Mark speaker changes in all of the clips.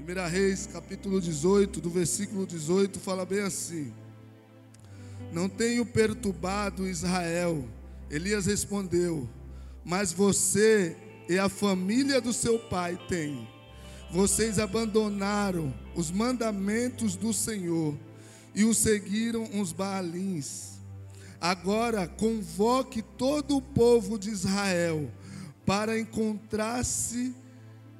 Speaker 1: 1 Reis, capítulo 18, do versículo 18, fala bem assim: Não tenho perturbado Israel. Elias respondeu: Mas você e a família do seu pai têm. Vocês abandonaram os mandamentos do Senhor e o seguiram os Baalins. Agora convoque todo o povo de Israel para encontrar-se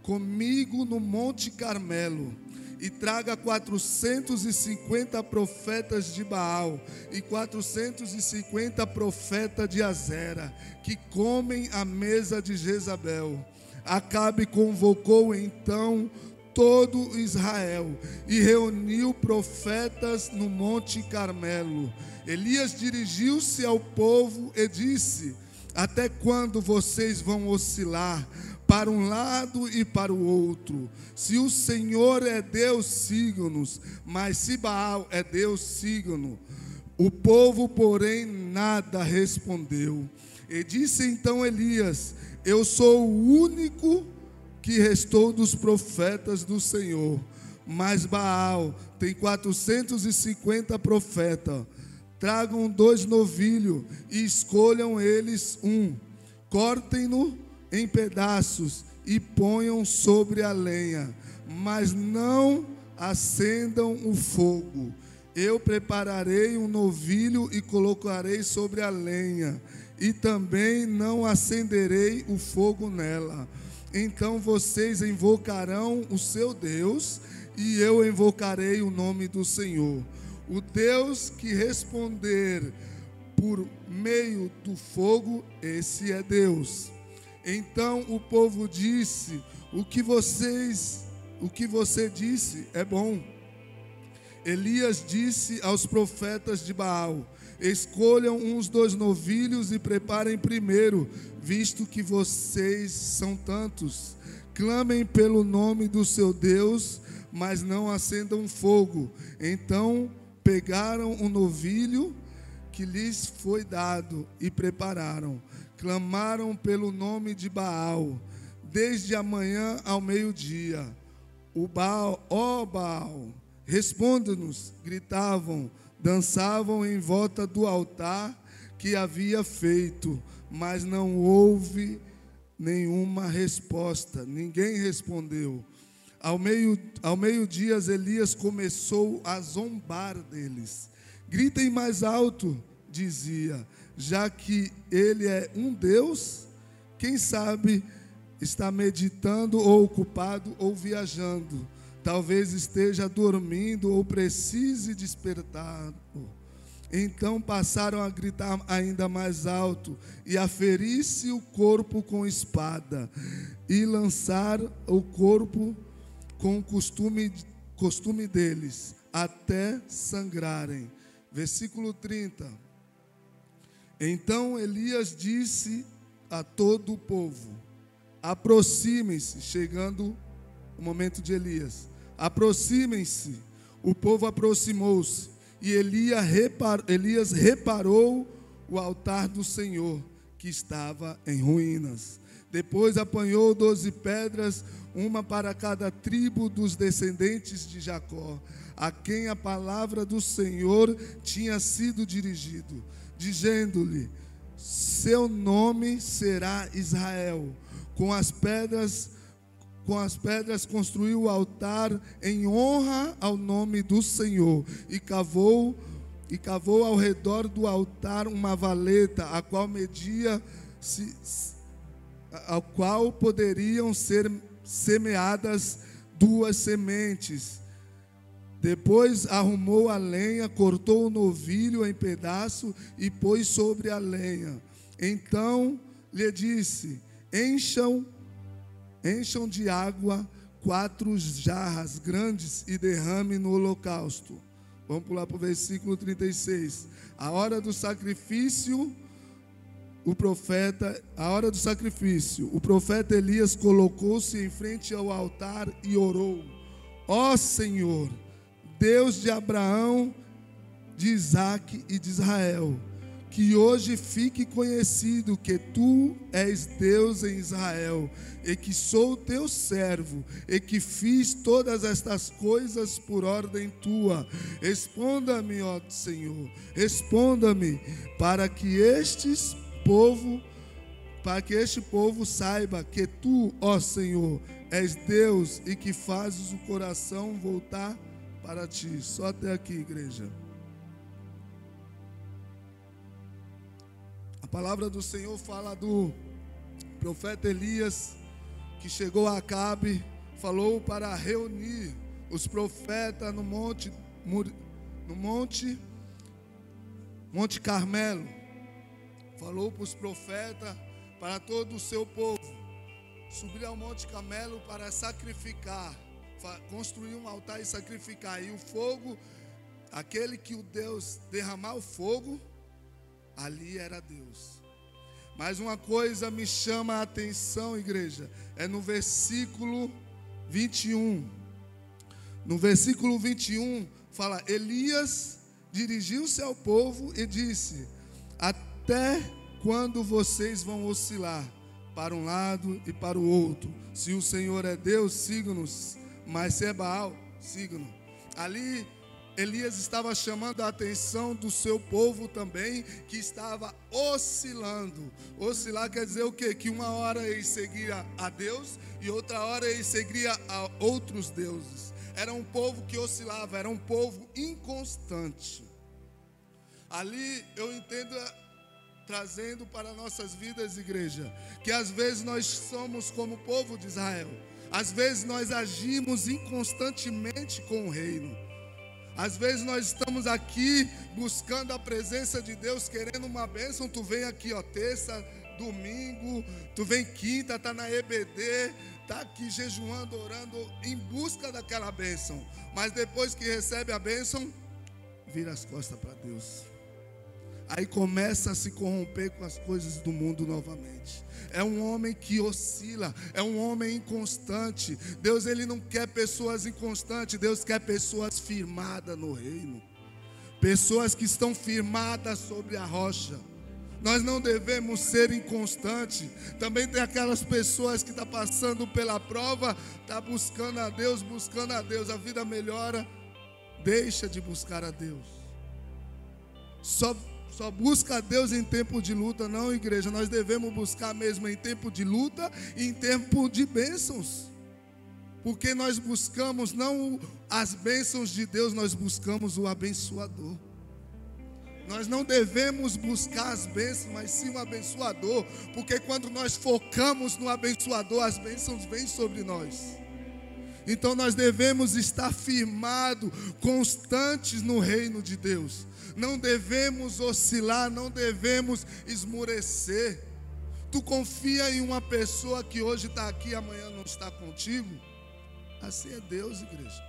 Speaker 1: comigo no Monte Carmelo e traga 450 profetas de Baal e 450 profetas de Azera, que comem a mesa de Jezabel. Acabe convocou então todo Israel e reuniu profetas no Monte Carmelo. Elias dirigiu-se ao povo e disse: Até quando vocês vão oscilar? Para um lado e para o outro. Se o Senhor é Deus, siga-nos, mas se Baal é Deus, siga-nos. O povo, porém, nada respondeu. E disse então Elias: Eu sou o único que restou dos profetas do Senhor, mas Baal tem 450 profetas. Tragam dois novilhos e escolham eles um. Cortem-no em pedaços e ponham sobre a lenha, mas não acendam o fogo. Eu prepararei um novilho e colocarei sobre a lenha, e também não acenderei o fogo nela. Então vocês invocarão o seu Deus, e eu invocarei o nome do Senhor. O Deus que responder por meio do fogo, esse é Deus. Então o povo disse: O que vocês, o que você disse é bom. Elias disse aos profetas de Baal: Escolham uns dois novilhos e preparem primeiro, visto que vocês são tantos. Clamem pelo nome do seu Deus, mas não acendam fogo. Então pegaram o um novilho que lhes foi dado e prepararam clamaram pelo nome de Baal, desde a manhã ao meio-dia. O Baal, ó oh Baal, responda-nos, gritavam, dançavam em volta do altar que havia feito, mas não houve nenhuma resposta, ninguém respondeu. Ao meio ao meio-dia Elias começou a zombar deles. Gritem mais alto, dizia já que ele é um Deus, quem sabe está meditando ou ocupado ou viajando, talvez esteja dormindo ou precise despertar. Então passaram a gritar ainda mais alto e a ferir-se o corpo com espada e lançar o corpo com o costume, costume deles até sangrarem. Versículo 30. Então Elias disse a todo o povo: aproximem-se, chegando o momento de Elias. Aproximem-se. O povo aproximou-se e Elias, repar, Elias reparou o altar do Senhor que estava em ruínas. Depois apanhou doze pedras, uma para cada tribo dos descendentes de Jacó, a quem a palavra do Senhor tinha sido dirigido dizendo-lhe: Seu nome será Israel. Com as pedras com as pedras construiu o altar em honra ao nome do Senhor e cavou e cavou ao redor do altar uma valeta a qual media se, ao qual poderiam ser semeadas duas sementes depois arrumou a lenha, cortou o novilho em pedaço e pôs sobre a lenha. Então lhe disse: Encham, encham de água quatro jarras grandes e derrame no holocausto. Vamos pular para o versículo 36. A hora do sacrifício, o profeta, a hora do sacrifício, o profeta Elias colocou-se em frente ao altar e orou: Ó Senhor, Deus de Abraão, de Isaac e de Israel, que hoje fique conhecido que tu és Deus em Israel, e que sou teu servo, e que fiz todas estas coisas por ordem tua. Responda-me, ó Senhor, responda-me, para que estes povo, para que este povo saiba que tu, ó Senhor, és Deus e que fazes o coração voltar para ti. Só até aqui, igreja. palavra do Senhor fala do profeta Elias, que chegou a Acabe, falou para reunir os profetas no monte, no monte, Monte Carmelo. Falou para os profetas, para todo o seu povo, subir ao Monte Carmelo para sacrificar, construir um altar e sacrificar. E o fogo, aquele que o Deus derramar o fogo, ali era Deus. Mas uma coisa me chama a atenção, igreja, é no versículo 21. No versículo 21 fala: Elias dirigiu-se ao povo e disse: Até quando vocês vão oscilar para um lado e para o outro? Se o Senhor é Deus, siga-nos, mas se Baal, siga-nos. Ali Elias estava chamando a atenção do seu povo também, que estava oscilando. Oscilar quer dizer o quê? Que uma hora ele seguia a Deus e outra hora ele seguia a outros deuses. Era um povo que oscilava, era um povo inconstante. Ali eu entendo trazendo para nossas vidas, igreja, que às vezes nós somos como o povo de Israel. Às vezes nós agimos inconstantemente com o reino. Às vezes nós estamos aqui buscando a presença de Deus, querendo uma bênção. Tu vem aqui, ó, terça, domingo, tu vem quinta, tá na EBD, tá aqui jejuando, orando, em busca daquela bênção. Mas depois que recebe a bênção, vira as costas para Deus. Aí começa a se corromper com as coisas do mundo novamente é um homem que oscila, é um homem inconstante. Deus ele não quer pessoas inconstantes, Deus quer pessoas firmadas no reino. Pessoas que estão firmadas sobre a rocha. Nós não devemos ser inconstantes. Também tem aquelas pessoas que estão tá passando pela prova, está buscando a Deus, buscando a Deus. A vida melhora, deixa de buscar a Deus. Só só busca a Deus em tempo de luta, não, igreja. Nós devemos buscar mesmo em tempo de luta e em tempo de bênçãos. Porque nós buscamos não as bênçãos de Deus, nós buscamos o abençoador. Nós não devemos buscar as bênçãos, mas sim o abençoador, porque quando nós focamos no abençoador, as bênçãos vêm sobre nós. Então nós devemos estar firmados, constantes no reino de Deus não devemos oscilar, não devemos esmurecer. Tu confia em uma pessoa que hoje está aqui, amanhã não está contigo? Assim é Deus, igreja.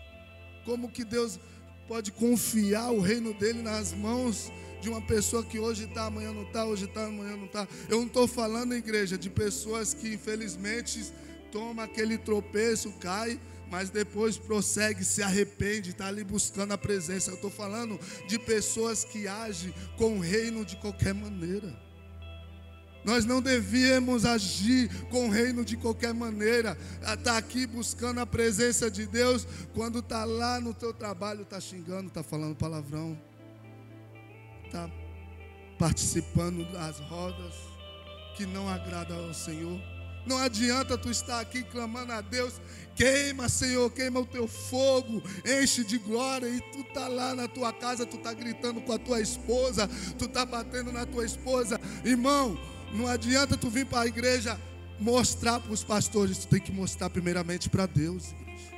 Speaker 1: Como que Deus pode confiar o reino dele nas mãos de uma pessoa que hoje está, amanhã não está, hoje está, amanhã não está? Eu não estou falando, igreja, de pessoas que infelizmente tomam aquele tropeço, cai mas depois prossegue, se arrepende, está ali buscando a presença. Eu estou falando de pessoas que agem com o reino de qualquer maneira. Nós não devíamos agir com o reino de qualquer maneira. Estar tá aqui buscando a presença de Deus, quando está lá no teu trabalho, está xingando, está falando palavrão, está participando das rodas que não agrada ao Senhor. Não adianta tu estar aqui clamando a Deus, queima, Senhor, queima o teu fogo, enche de glória, e tu tá lá na tua casa, tu tá gritando com a tua esposa, tu tá batendo na tua esposa. Irmão, não adianta tu vir para a igreja mostrar para os pastores, tu tem que mostrar primeiramente para Deus, igreja.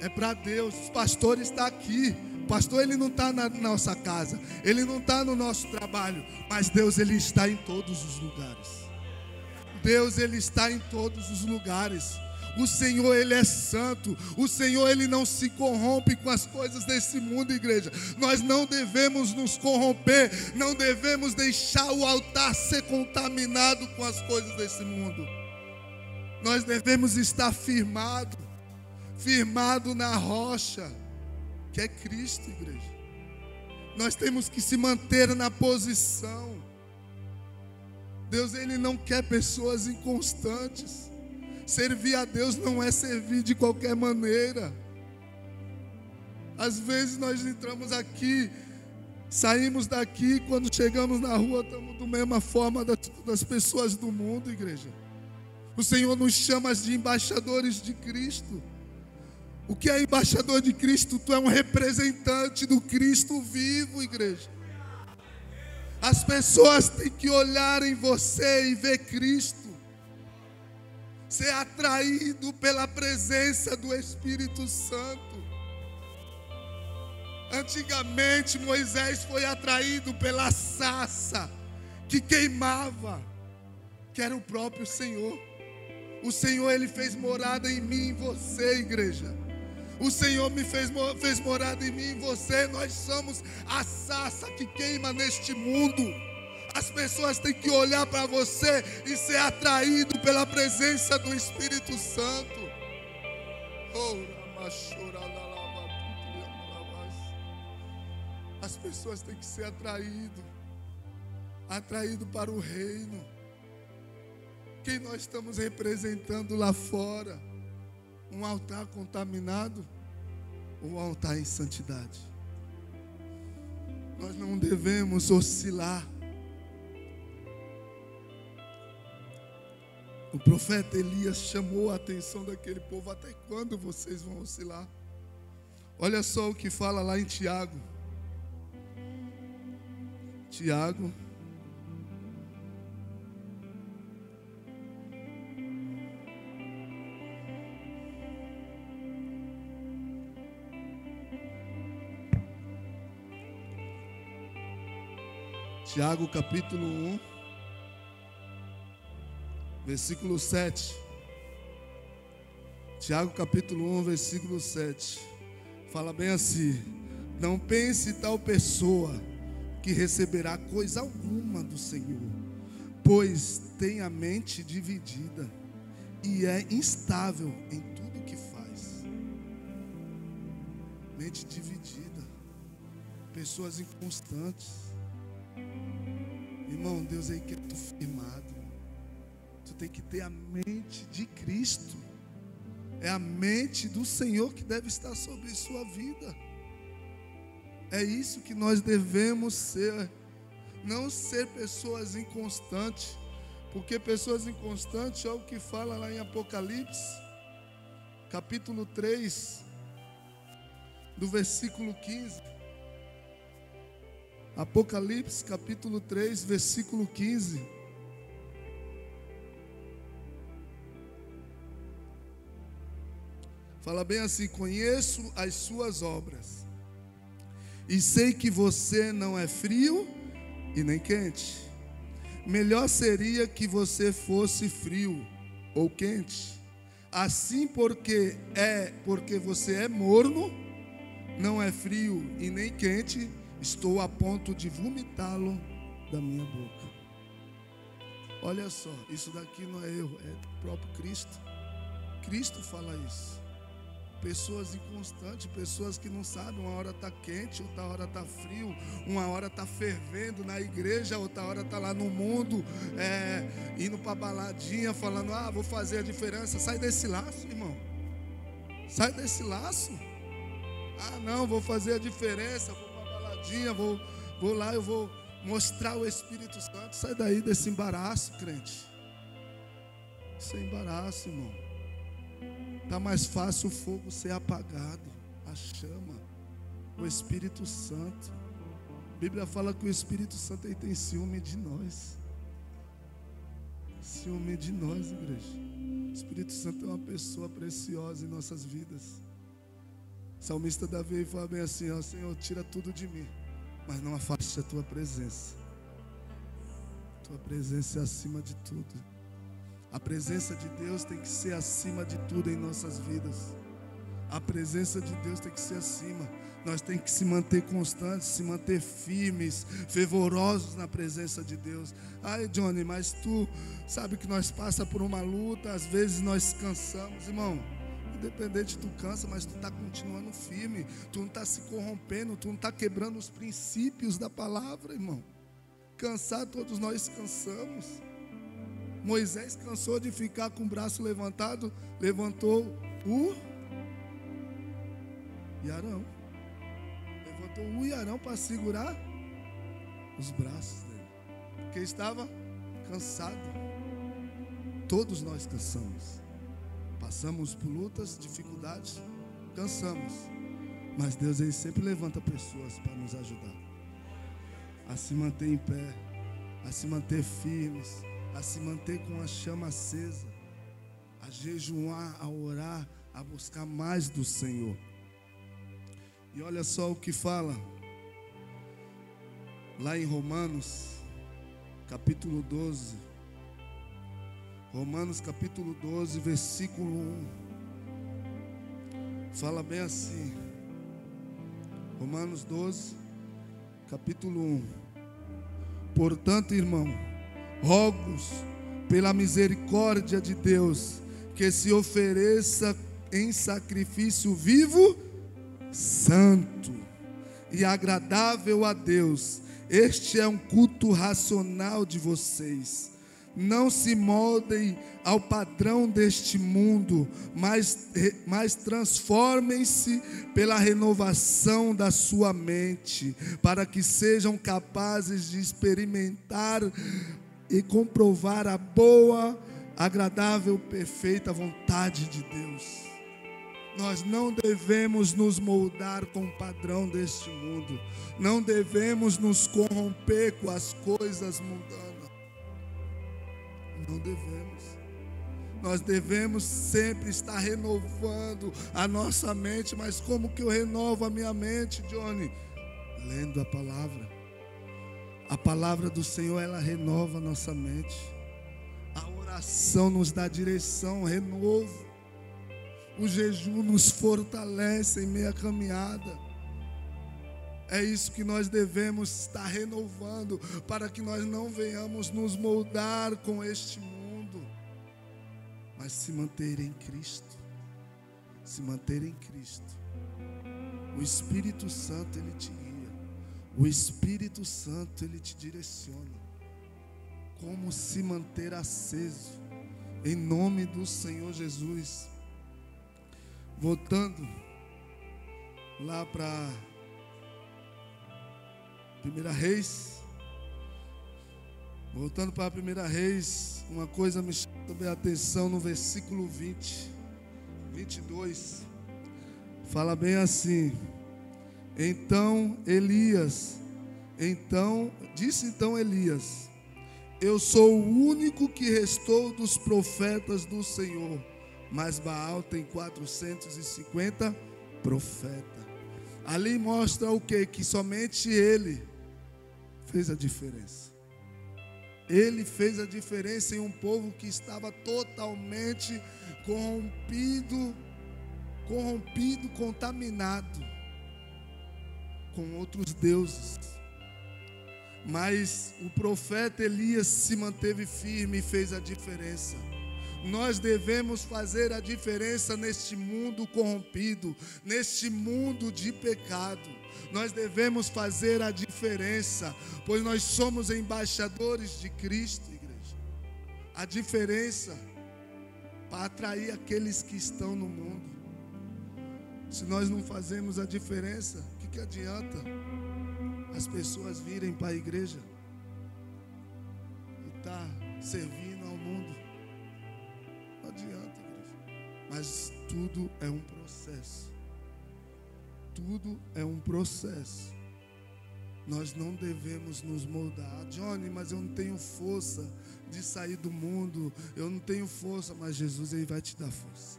Speaker 1: É para Deus, os pastores estão tá aqui. O pastor ele não está na nossa casa, ele não está no nosso trabalho, mas Deus ele está em todos os lugares. Deus ele está em todos os lugares. O Senhor, Ele é santo. O Senhor, Ele não se corrompe com as coisas desse mundo, igreja. Nós não devemos nos corromper, não devemos deixar o altar ser contaminado com as coisas desse mundo. Nós devemos estar firmado, firmado na rocha, que é Cristo, igreja. Nós temos que se manter na posição. Deus ele não quer pessoas inconstantes. Servir a Deus não é servir de qualquer maneira. Às vezes nós entramos aqui, saímos daqui, quando chegamos na rua, estamos da mesma forma das, pessoas do mundo, igreja. O Senhor nos chama de embaixadores de Cristo. O que é embaixador de Cristo? Tu é um representante do Cristo vivo, igreja. As pessoas têm que olhar em você e ver Cristo. Ser atraído pela presença do Espírito Santo. Antigamente Moisés foi atraído pela sassa que queimava, que era o próprio Senhor. O Senhor ele fez morada em mim e em você, igreja. O Senhor me fez, fez morada em mim em você. Nós somos a sassa que queima neste mundo. As pessoas têm que olhar para você e ser atraído pela presença do Espírito Santo. As pessoas têm que ser atraído, atraído para o reino. Quem nós estamos representando lá fora? Um altar contaminado ou um altar em santidade? Nós não devemos oscilar. O profeta Elias chamou a atenção daquele povo: até quando vocês vão oscilar? Olha só o que fala lá em Tiago. Tiago Tiago capítulo 1, versículo 7. Tiago capítulo 1, versículo 7. Fala bem assim: Não pense tal pessoa que receberá coisa alguma do Senhor, pois tem a mente dividida e é instável em tudo que faz. Mente dividida, pessoas inconstantes Irmão, Deus aí quer tu firmado. Tu tem que ter a mente de Cristo. É a mente do Senhor que deve estar sobre sua vida. É isso que nós devemos ser. Não ser pessoas inconstantes. Porque pessoas inconstantes é o que fala lá em Apocalipse, capítulo 3, do versículo 15. Apocalipse capítulo 3, versículo 15. Fala bem assim: Conheço as suas obras, e sei que você não é frio e nem quente. Melhor seria que você fosse frio ou quente. Assim porque é porque você é morno, não é frio e nem quente, estou a ponto de vomitá-lo da minha boca. Olha só, isso daqui não é eu, é o próprio Cristo. Cristo fala isso. Pessoas inconstantes, pessoas que não sabem, uma hora está quente, outra hora está frio, uma hora está fervendo na igreja, outra hora está lá no mundo, é, indo para baladinha, falando, ah, vou fazer a diferença. Sai desse laço, irmão. Sai desse laço. Ah, não, vou fazer a diferença, vou vou, vou lá, eu vou mostrar o Espírito Santo. Sai daí desse embaraço, crente. Isso é embaraço, irmão. Está mais fácil o fogo ser apagado, a chama, o Espírito Santo. A Bíblia fala que o Espírito Santo ele tem ciúme de nós. Ciúme de nós, igreja. O Espírito Santo é uma pessoa preciosa em nossas vidas. Salmista Davi fala bem assim: ó, Senhor, tira tudo de mim, mas não afaste a tua presença. Tua presença é acima de tudo. A presença de Deus tem que ser acima de tudo em nossas vidas. A presença de Deus tem que ser acima. Nós temos que se manter constantes, se manter firmes, fervorosos na presença de Deus. Ai, Johnny, mas tu sabe que nós passa por uma luta, às vezes nós cansamos, irmão. Independente tu cansa, mas tu está continuando firme, tu não está se corrompendo, tu não está quebrando os princípios da palavra, irmão. Cansar, todos nós cansamos. Moisés cansou de ficar com o braço levantado, levantou o Arão. Levantou o Arão para segurar os braços dele, porque estava cansado. Todos nós cansamos. Passamos por lutas, dificuldades, cansamos. Mas Deus ele sempre levanta pessoas para nos ajudar a se manter em pé, a se manter firmes, a se manter com a chama acesa, a jejuar, a orar, a buscar mais do Senhor. E olha só o que fala lá em Romanos, capítulo 12. Romanos capítulo 12, versículo 1. Fala bem assim. Romanos 12, capítulo 1. Portanto, irmão, rogo-vos pela misericórdia de Deus que se ofereça em sacrifício vivo, santo e agradável a Deus. Este é um culto racional de vocês. Não se moldem ao padrão deste mundo, mas, mas transformem-se pela renovação da sua mente, para que sejam capazes de experimentar e comprovar a boa, agradável, perfeita vontade de Deus. Nós não devemos nos moldar com o padrão deste mundo, não devemos nos corromper com as coisas mundanas. Não devemos. Nós devemos sempre estar renovando a nossa mente, mas como que eu renovo a minha mente, Johnny? Lendo a palavra. A palavra do Senhor, ela renova a nossa mente. A oração nos dá direção, renovo. O jejum nos fortalece em meia caminhada. É isso que nós devemos estar renovando, para que nós não venhamos nos moldar com este mundo, mas se manter em Cristo. Se manter em Cristo. O Espírito Santo, ele te o Espírito Santo ele te direciona. Como se manter aceso em nome do Senhor Jesus. Voltando lá para Primeira Reis. Voltando para a Primeira Reis, uma coisa me chama a atenção no versículo 20, 22. Fala bem assim: então Elias, então, disse então Elias: Eu sou o único que restou dos profetas do Senhor, mas Baal tem 450 profetas. Ali mostra o que? Que somente ele fez a diferença. Ele fez a diferença em um povo que estava totalmente corrompido, corrompido, contaminado com outros deuses. Mas o profeta Elias se manteve firme e fez a diferença. Nós devemos fazer a diferença neste mundo corrompido, neste mundo de pecado. Nós devemos fazer a diferença, pois nós somos embaixadores de Cristo, igreja. A diferença para atrair aqueles que estão no mundo. Se nós não fazemos a diferença, que, que adianta as pessoas virem para a igreja e estar tá servindo adianta, igreja. Mas tudo é um processo. Tudo é um processo. Nós não devemos nos moldar. Johnny, mas eu não tenho força de sair do mundo. Eu não tenho força, mas Jesus ele vai te dar força.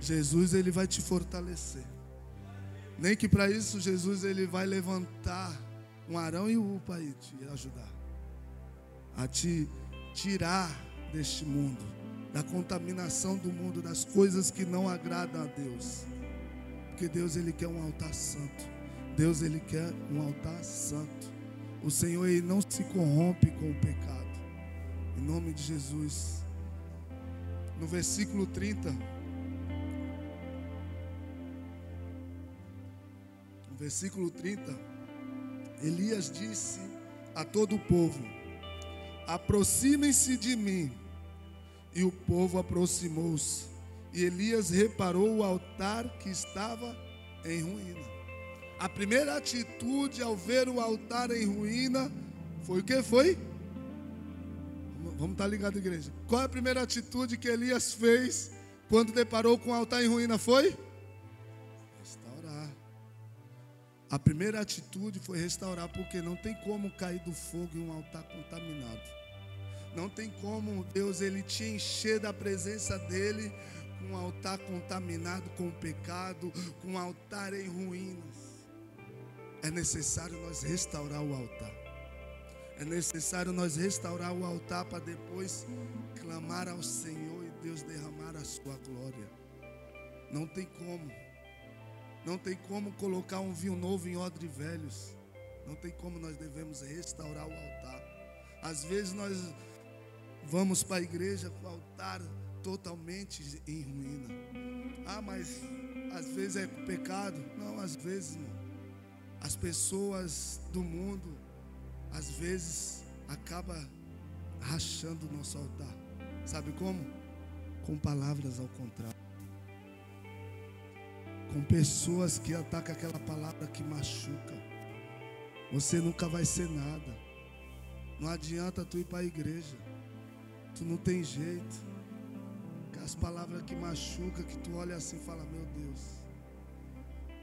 Speaker 1: Jesus ele vai te fortalecer. Nem que para isso Jesus ele vai levantar um Arão e o para te ajudar a te tirar deste mundo, da contaminação do mundo, das coisas que não agradam a Deus. Porque Deus ele quer um altar santo. Deus ele quer um altar santo. O Senhor ele não se corrompe com o pecado. Em nome de Jesus. No versículo 30. No versículo 30, Elias disse a todo o povo: Aproximem-se de mim e o povo aproximou-se. E Elias reparou o altar que estava em ruína. A primeira atitude ao ver o altar em ruína foi o que foi? Vamos estar ligados, igreja. Qual é a primeira atitude que Elias fez quando deparou com o altar em ruína? Foi? Restaurar. A primeira atitude foi restaurar, porque não tem como cair do fogo em um altar contaminado. Não tem como Deus ele te encher da presença dele com um altar contaminado com o pecado, com um altar em ruínas. É necessário nós restaurar o altar. É necessário nós restaurar o altar para depois clamar ao Senhor e Deus derramar a sua glória. Não tem como. Não tem como colocar um vinho novo em odre velhos. Não tem como nós devemos restaurar o altar. Às vezes nós vamos para a igreja com o altar totalmente em ruína. Ah, mas às vezes é pecado. Não, às vezes não. As pessoas do mundo, às vezes, acaba rachando o nosso altar. Sabe como? Com palavras ao contrário. Com pessoas que atacam aquela palavra que machuca. Você nunca vai ser nada. Não adianta tu ir para a igreja. Tu não tem jeito. As palavras que machuca, que tu olha assim e fala, meu Deus.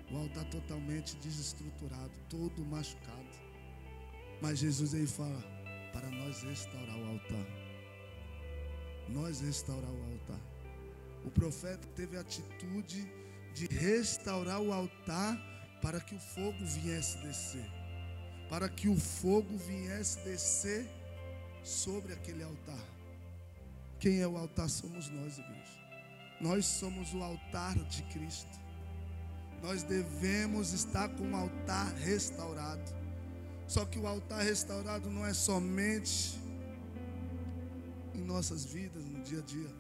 Speaker 1: O altar totalmente desestruturado, todo machucado. Mas Jesus aí fala, para nós restaurar o altar. Nós restaurar o altar. O profeta teve a atitude de restaurar o altar para que o fogo viesse descer. Para que o fogo viesse descer sobre aquele altar. Quem é o altar somos nós, igreja. Nós somos o altar de Cristo. Nós devemos estar com o altar restaurado. Só que o altar restaurado não é somente em nossas vidas, no dia a dia.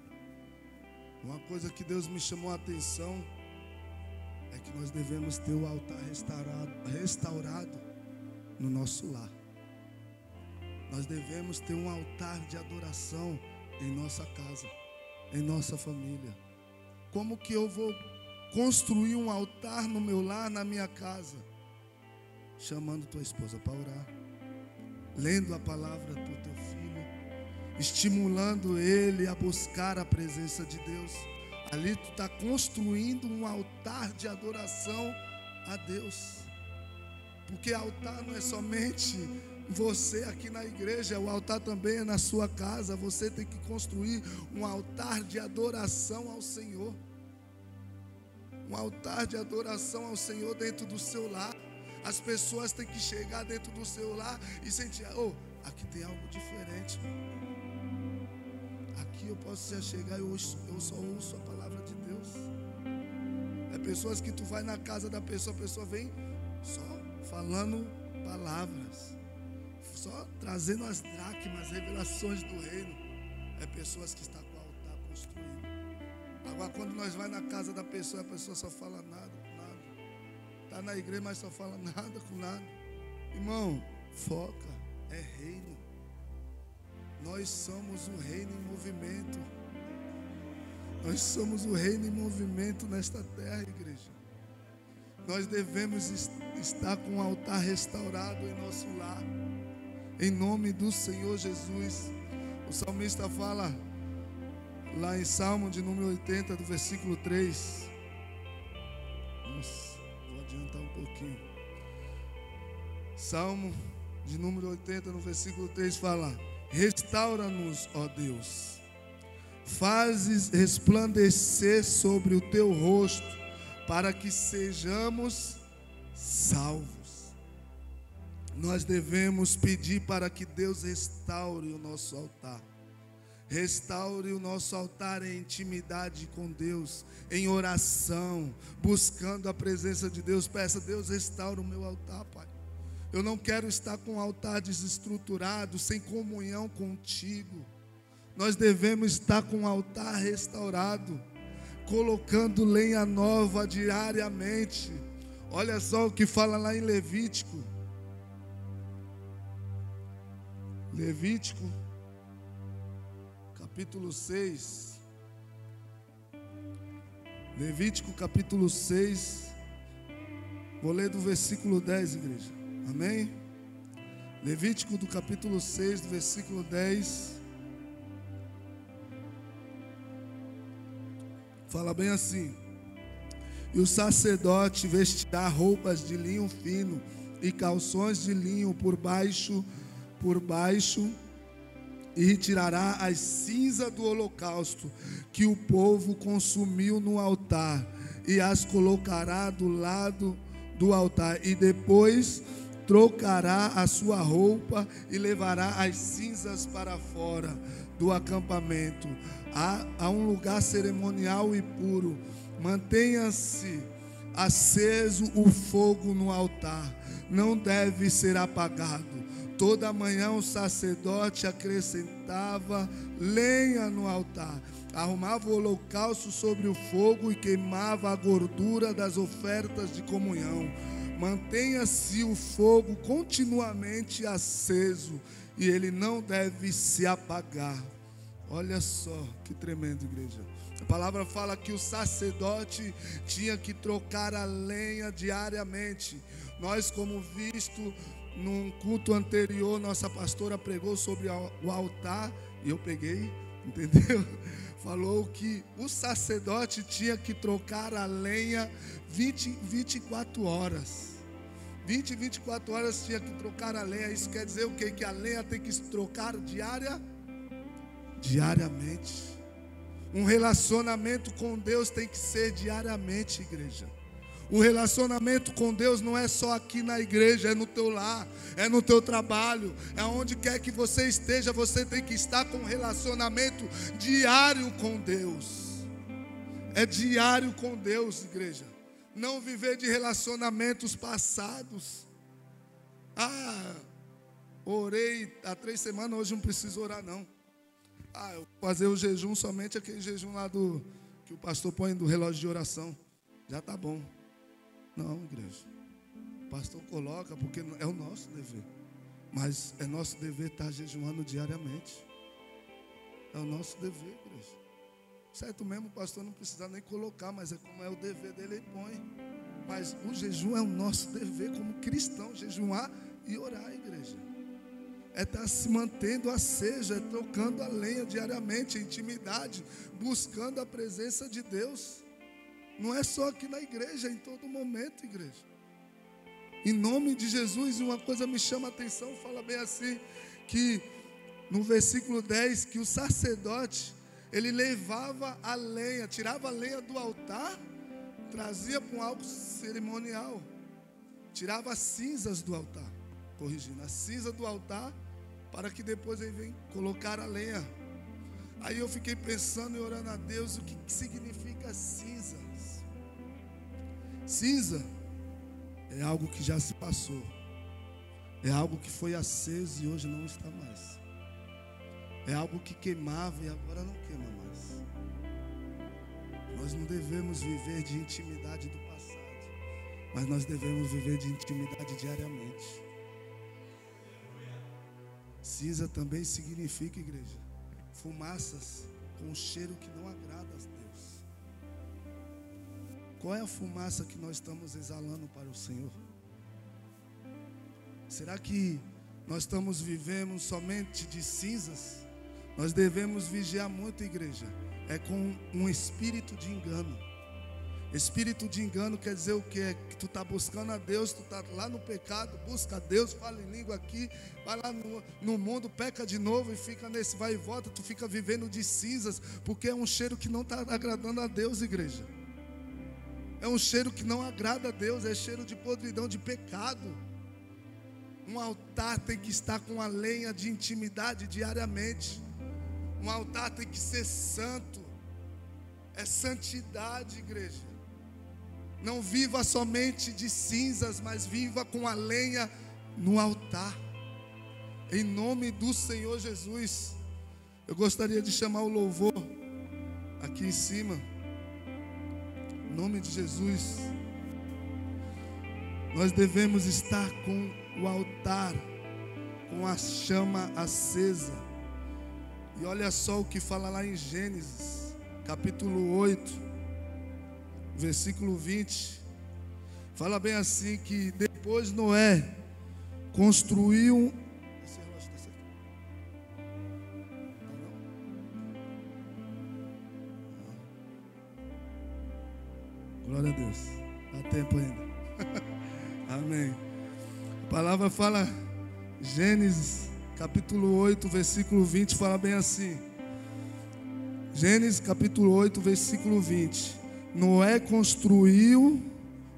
Speaker 1: Uma coisa que Deus me chamou a atenção é que nós devemos ter o altar restaurado, restaurado no nosso lar. Nós devemos ter um altar de adoração em nossa casa, em nossa família. Como que eu vou construir um altar no meu lar, na minha casa? Chamando tua esposa para orar, lendo a palavra do teu filho, estimulando ele a buscar a presença de Deus. Ali tu está construindo um altar de adoração a Deus. Porque altar não é somente você aqui na igreja, o altar também é na sua casa. Você tem que construir um altar de adoração ao Senhor. Um altar de adoração ao Senhor dentro do seu lar. As pessoas têm que chegar dentro do seu lar e sentir: oh, aqui tem algo diferente. Aqui eu posso já chegar e eu, eu só ouço a palavra de Deus. É pessoas que tu vai na casa da pessoa, a pessoa vem só falando palavras só trazendo as dracmas, revelações do reino. É pessoas que estão com o altar construído. Agora, quando nós vai na casa da pessoa, a pessoa só fala nada com nada. Está na igreja, mas só fala nada com nada. Irmão, foca, é reino. Nós somos o reino em movimento. Nós somos o reino em movimento nesta terra, igreja. Nós devemos estar com o altar restaurado em nosso lar em nome do Senhor Jesus. O salmista fala lá em Salmo de número 80, do versículo 3. Nossa, vou adiantar um pouquinho. Salmo de número 80, no versículo 3 fala: Restaura-nos, ó Deus. Fazes resplandecer sobre o teu rosto, para que sejamos salvos nós devemos pedir para que Deus restaure o nosso altar. Restaure o nosso altar em intimidade com Deus, em oração, buscando a presença de Deus. Peça, Deus, restaure o meu altar, Pai. Eu não quero estar com o altar desestruturado, sem comunhão contigo. Nós devemos estar com o altar restaurado, colocando lenha nova diariamente Olha só o que fala lá em Levítico. Levítico, capítulo 6. Levítico, capítulo 6. Vou ler do versículo 10, igreja. Amém? Levítico, do capítulo 6, do versículo 10. Fala bem assim. E o sacerdote vestirá roupas de linho fino e calções de linho por baixo, por baixo, e retirará as cinzas do holocausto que o povo consumiu no altar, e as colocará do lado do altar, e depois trocará a sua roupa e levará as cinzas para fora do acampamento, a, a um lugar cerimonial e puro. Mantenha-se aceso o fogo no altar, não deve ser apagado. Toda manhã o sacerdote acrescentava lenha no altar, arrumava o holocausto sobre o fogo e queimava a gordura das ofertas de comunhão. Mantenha-se o fogo continuamente aceso e ele não deve se apagar. Olha só que tremendo, igreja. A palavra fala que o sacerdote tinha que trocar a lenha diariamente. Nós, como visto num culto anterior, nossa pastora pregou sobre o altar e eu peguei, entendeu? Falou que o sacerdote tinha que trocar a lenha 20, 24 horas. 20, 24 horas tinha que trocar a lenha. Isso quer dizer o quê? Que a lenha tem que se trocar diária, diariamente. Um relacionamento com Deus tem que ser diariamente, igreja. O relacionamento com Deus não é só aqui na igreja, é no teu lar, é no teu trabalho, é onde quer que você esteja, você tem que estar com relacionamento diário com Deus. É diário com Deus, igreja. Não viver de relacionamentos passados. Ah, orei há três semanas, hoje não preciso orar, não. Ah, eu vou fazer o jejum somente aquele jejum lá do que o pastor põe do relógio de oração. Já tá bom. Não, igreja. O pastor coloca porque é o nosso dever. Mas é nosso dever estar jejuando diariamente. É o nosso dever, igreja. Certo mesmo, o pastor não precisa nem colocar, mas é como é o dever dele, ele põe. Mas o jejum é o nosso dever como cristão, jejuar e orar, igreja é estar tá se mantendo aceso, é trocando a lenha diariamente, intimidade, buscando a presença de Deus. Não é só aqui na igreja, é em todo momento, igreja. Em nome de Jesus, uma coisa me chama a atenção, fala bem assim, que no versículo 10, que o sacerdote, ele levava a lenha, tirava a lenha do altar, trazia para um algo cerimonial, tirava as cinzas do altar, corrigindo, a cinza do altar para que depois ele venha colocar a lenha. Aí eu fiquei pensando e orando a Deus o que significa cinzas. Cinza é algo que já se passou. É algo que foi aceso e hoje não está mais. É algo que queimava e agora não queima mais. Nós não devemos viver de intimidade do passado, mas nós devemos viver de intimidade diariamente. Cinza também significa, igreja, fumaças com cheiro que não agrada a Deus. Qual é a fumaça que nós estamos exalando para o Senhor? Será que nós estamos vivendo somente de cinzas? Nós devemos vigiar muito, igreja. É com um espírito de engano. Espírito de engano quer dizer o que? Que tu está buscando a Deus, tu está lá no pecado, busca a Deus, fala em língua aqui, vai lá no, no mundo, peca de novo e fica nesse vai e volta, tu fica vivendo de cinzas, porque é um cheiro que não está agradando a Deus, igreja. É um cheiro que não agrada a Deus, é cheiro de podridão, de pecado. Um altar tem que estar com a lenha de intimidade diariamente. Um altar tem que ser santo. É santidade, igreja. Não viva somente de cinzas, mas viva com a lenha no altar. Em nome do Senhor Jesus. Eu gostaria de chamar o louvor aqui em cima. Nome de Jesus. nós devemos estar com o altar, com a chama acesa. E olha só o que fala lá em Gênesis, capítulo 8, versículo 20. Fala bem assim que depois Noé construiu Glória a Deus. Dá tempo ainda. Amém. A palavra fala, Gênesis capítulo 8, versículo 20, fala bem assim. Gênesis capítulo 8, versículo 20. Noé construiu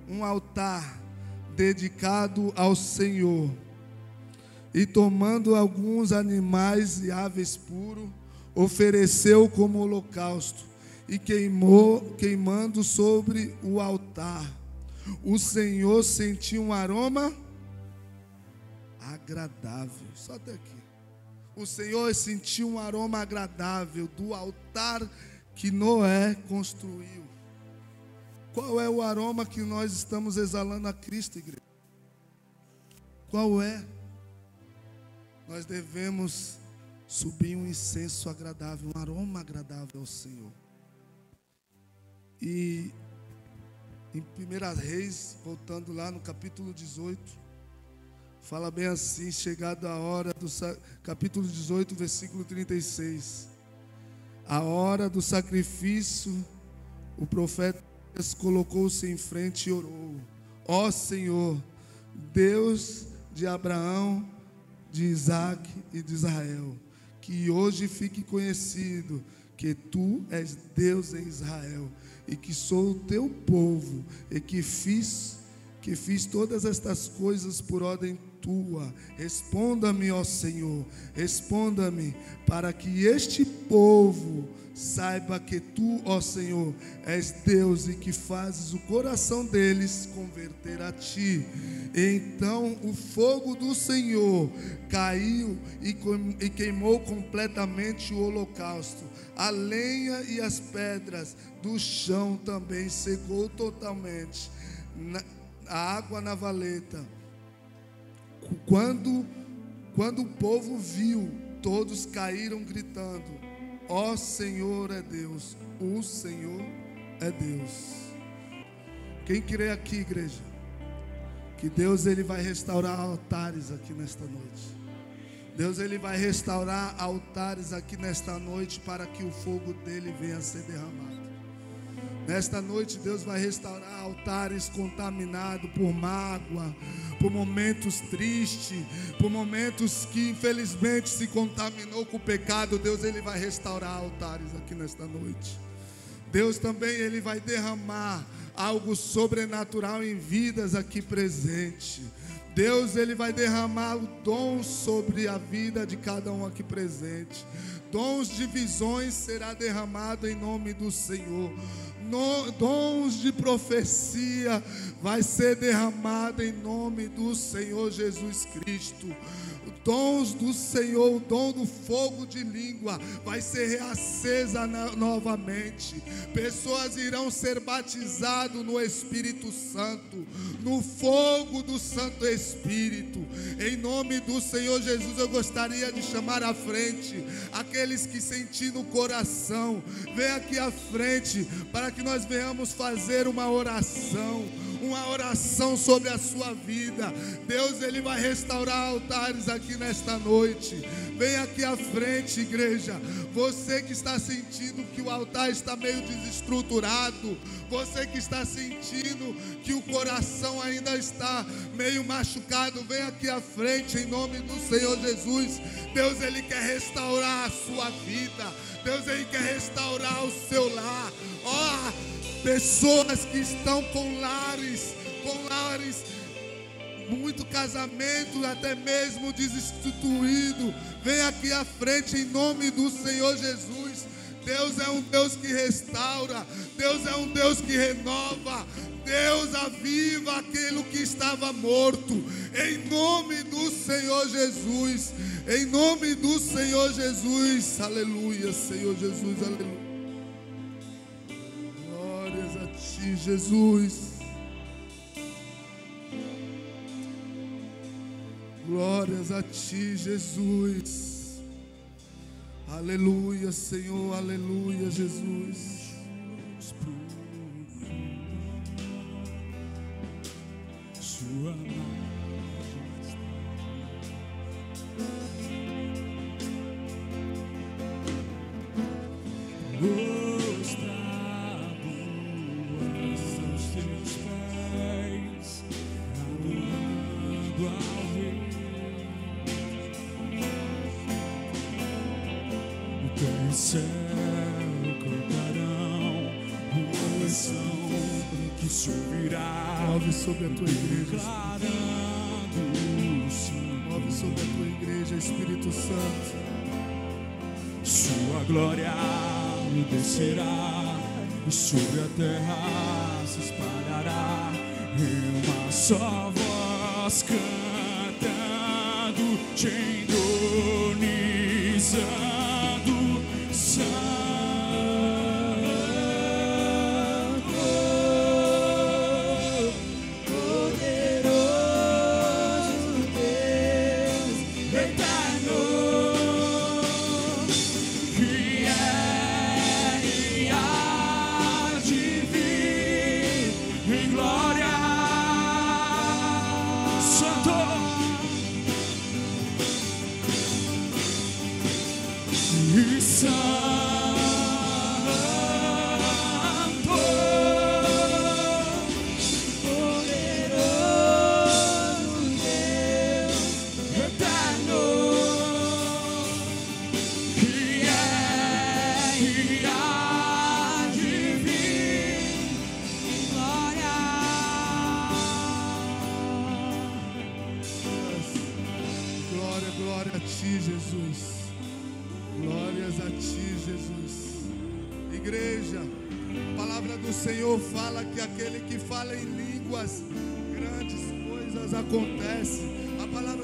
Speaker 1: um altar dedicado ao Senhor. E tomando alguns animais e aves puros, ofereceu como holocausto e queimou, queimando sobre o altar. O Senhor sentiu um aroma agradável. Só até aqui. O Senhor sentiu um aroma agradável do altar que Noé construiu. Qual é o aroma que nós estamos exalando a Cristo, igreja? Qual é? Nós devemos subir um incenso agradável, um aroma agradável ao Senhor. E em 1 Reis, voltando lá no capítulo 18, fala bem assim: chegada a hora do capítulo 18, versículo 36. A hora do sacrifício, o profeta colocou-se em frente e orou: Ó oh Senhor, Deus de Abraão, de Isaac e de Israel, que hoje fique conhecido que tu és Deus em Israel e que sou o teu povo e que fiz que fiz todas estas coisas por ordem tua. Responda-me, ó Senhor, responda-me, para que este povo saiba que tu, ó Senhor, és Deus e que fazes o coração deles converter a ti. Então o fogo do Senhor caiu e queimou completamente o holocausto. A lenha e as pedras do chão também secou totalmente. A água na valeta. Quando, quando o povo viu, todos caíram gritando: Ó Senhor é Deus, o Senhor é Deus. Quem crê aqui, igreja? Que Deus ele vai restaurar altares aqui nesta noite. Deus ele vai restaurar altares aqui nesta noite para que o fogo dele venha a ser derramado. Nesta noite Deus vai restaurar altares contaminados por mágoa, por momentos tristes, por momentos que infelizmente se contaminou com o pecado. Deus ele vai restaurar altares aqui nesta noite. Deus também ele vai derramar algo sobrenatural em vidas aqui presente. Deus ele vai derramar o dom sobre a vida de cada um aqui presente. Dons de visões será derramado em nome do Senhor. Dons de profecia vai ser derramado em nome do Senhor Jesus Cristo dons do Senhor, o dom do fogo de língua vai ser reacesa novamente. Pessoas irão ser batizadas no Espírito Santo, no fogo do Santo Espírito. Em nome do Senhor Jesus, eu gostaria de chamar à frente aqueles que senti no coração. Vem aqui à frente para que nós venhamos fazer uma oração uma oração sobre a sua vida. Deus ele vai restaurar altares aqui nesta noite. Vem aqui à frente, igreja. Você que está sentindo que o altar está meio desestruturado, você que está sentindo que o coração ainda está meio machucado, vem aqui à frente em nome do Senhor Jesus. Deus ele quer restaurar a sua vida. Deus ele quer restaurar o seu lar. Ó, oh, Pessoas que estão com lares, muito casamento, até mesmo desinstituído. Vem aqui à frente em nome do Senhor Jesus. Deus é um Deus que restaura, Deus é um Deus que renova, Deus aviva aquilo que estava morto, em nome do Senhor Jesus, em nome do Senhor Jesus, aleluia, Senhor Jesus, aleluia. ti, Jesus. Glórias a ti, Jesus. Aleluia, Senhor, aleluia, Jesus.
Speaker 2: Sua Prostrado Sua glória descerá e sobre a terra se espalhará. Em uma só voz cantando, te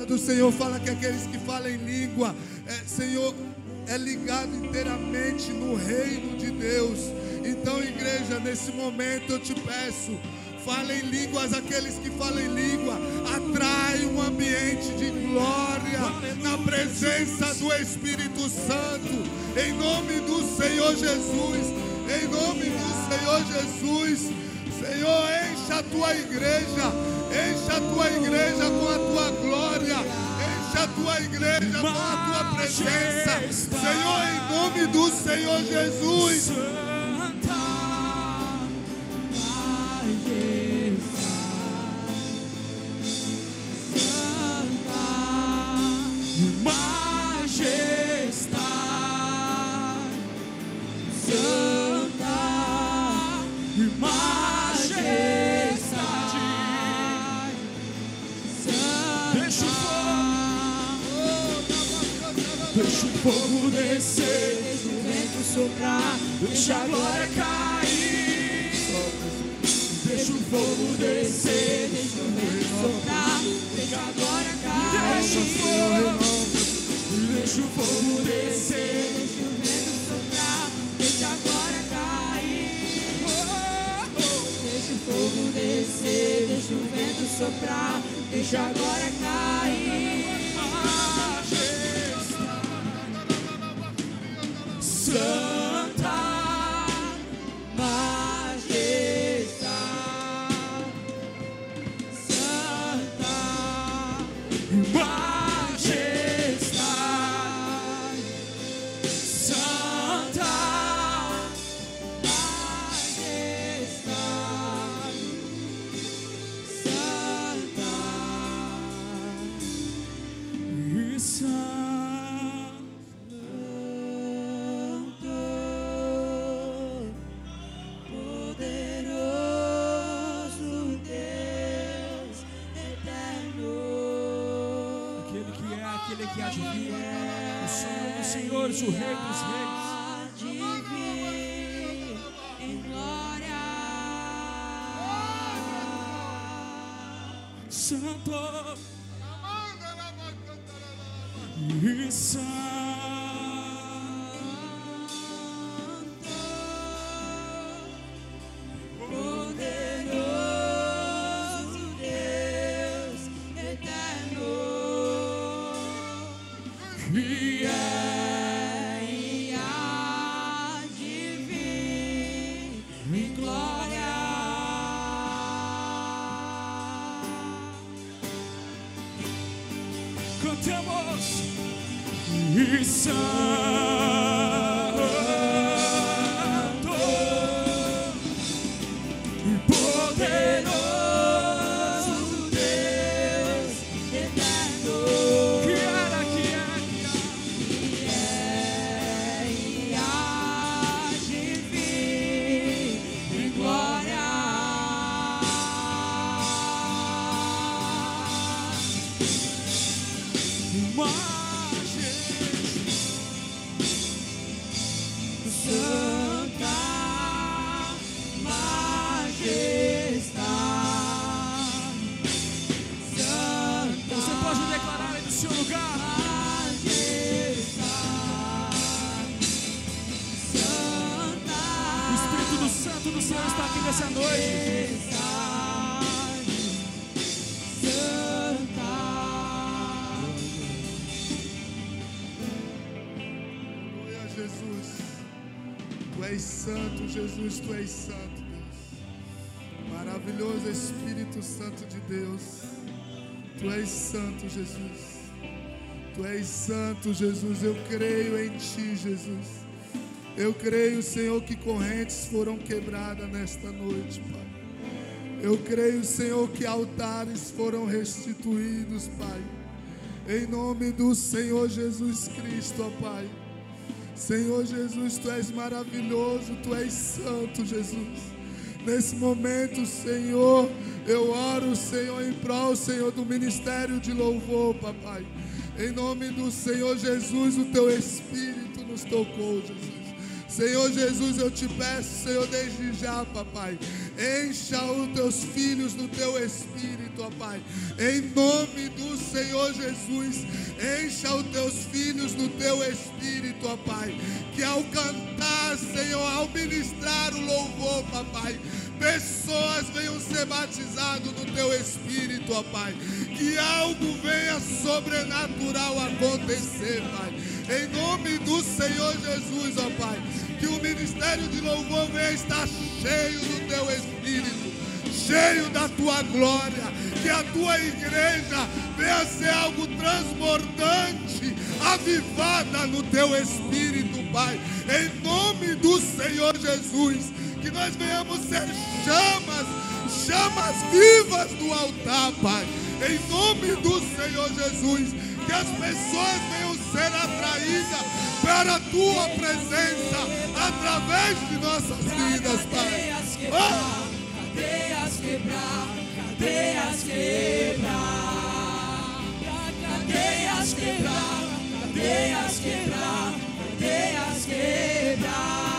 Speaker 1: palavra do Senhor fala que aqueles que falam em língua, é, Senhor, é ligado inteiramente no reino de Deus. Então, igreja, nesse momento eu te peço, Fala em línguas, aqueles que falam em língua, atrai um ambiente de glória na presença do Espírito Santo, em nome do Senhor Jesus, em nome do Senhor Jesus. Senhor, encha a tua igreja, encha a tua igreja com a tua glória, encha a tua igreja com a tua presença, Senhor, em nome do Senhor Jesus.
Speaker 2: Deixa a glória cair. Deixa o fogo descer, deixa o vento soprar, deixa a glória cair. Deixa o fogo, deixa o fogo descer, deixa o vento soprar, deixa a glória cair. Deixa o fogo descer, deixa o vento soprar, deixa a glória cair. Santo temos e
Speaker 3: são. Tu és santo, Jesus. Tu és santo, Jesus. Eu creio em ti, Jesus. Eu creio, Senhor, que correntes foram quebradas nesta noite, Pai. Eu creio, Senhor, que altares foram restituídos, Pai. Em nome do Senhor Jesus Cristo, ó Pai. Senhor Jesus, tu és maravilhoso, tu és santo, Jesus. Nesse momento, Senhor, eu oro, Senhor, em prol, Senhor, do ministério de louvor, papai. Em nome do Senhor Jesus, o teu Espírito nos tocou, Jesus. Senhor Jesus, eu te peço, Senhor, desde já, papai. Encha os teus filhos no teu espírito, ó Pai. Em nome do Senhor Jesus, encha os teus filhos no teu espírito, ó Pai. Que ao cantar, Senhor, ao ministrar o louvor, papai, pessoas venham ser batizadas no teu espírito, ó Pai. Que algo venha sobrenatural acontecer, Pai. Em nome do Senhor Jesus, ó Pai. Que o ministério de louvor venha estar cheio do teu espírito, cheio da tua glória. Que a tua igreja venha ser algo transbordante, avivada no teu espírito, Pai. Em nome do Senhor Jesus. Que nós venhamos ser chamas, chamas vivas do altar, Pai. Em nome do Senhor Jesus. Que as pessoas venham ser atraídas para a tua presença através de nossas vidas, Pai.
Speaker 1: Cadeias
Speaker 3: Oh! quebrar, cadeias quebrar, cadeias quebrar, cadeias quebrar, cadeias quebrar, cadeias quebrar.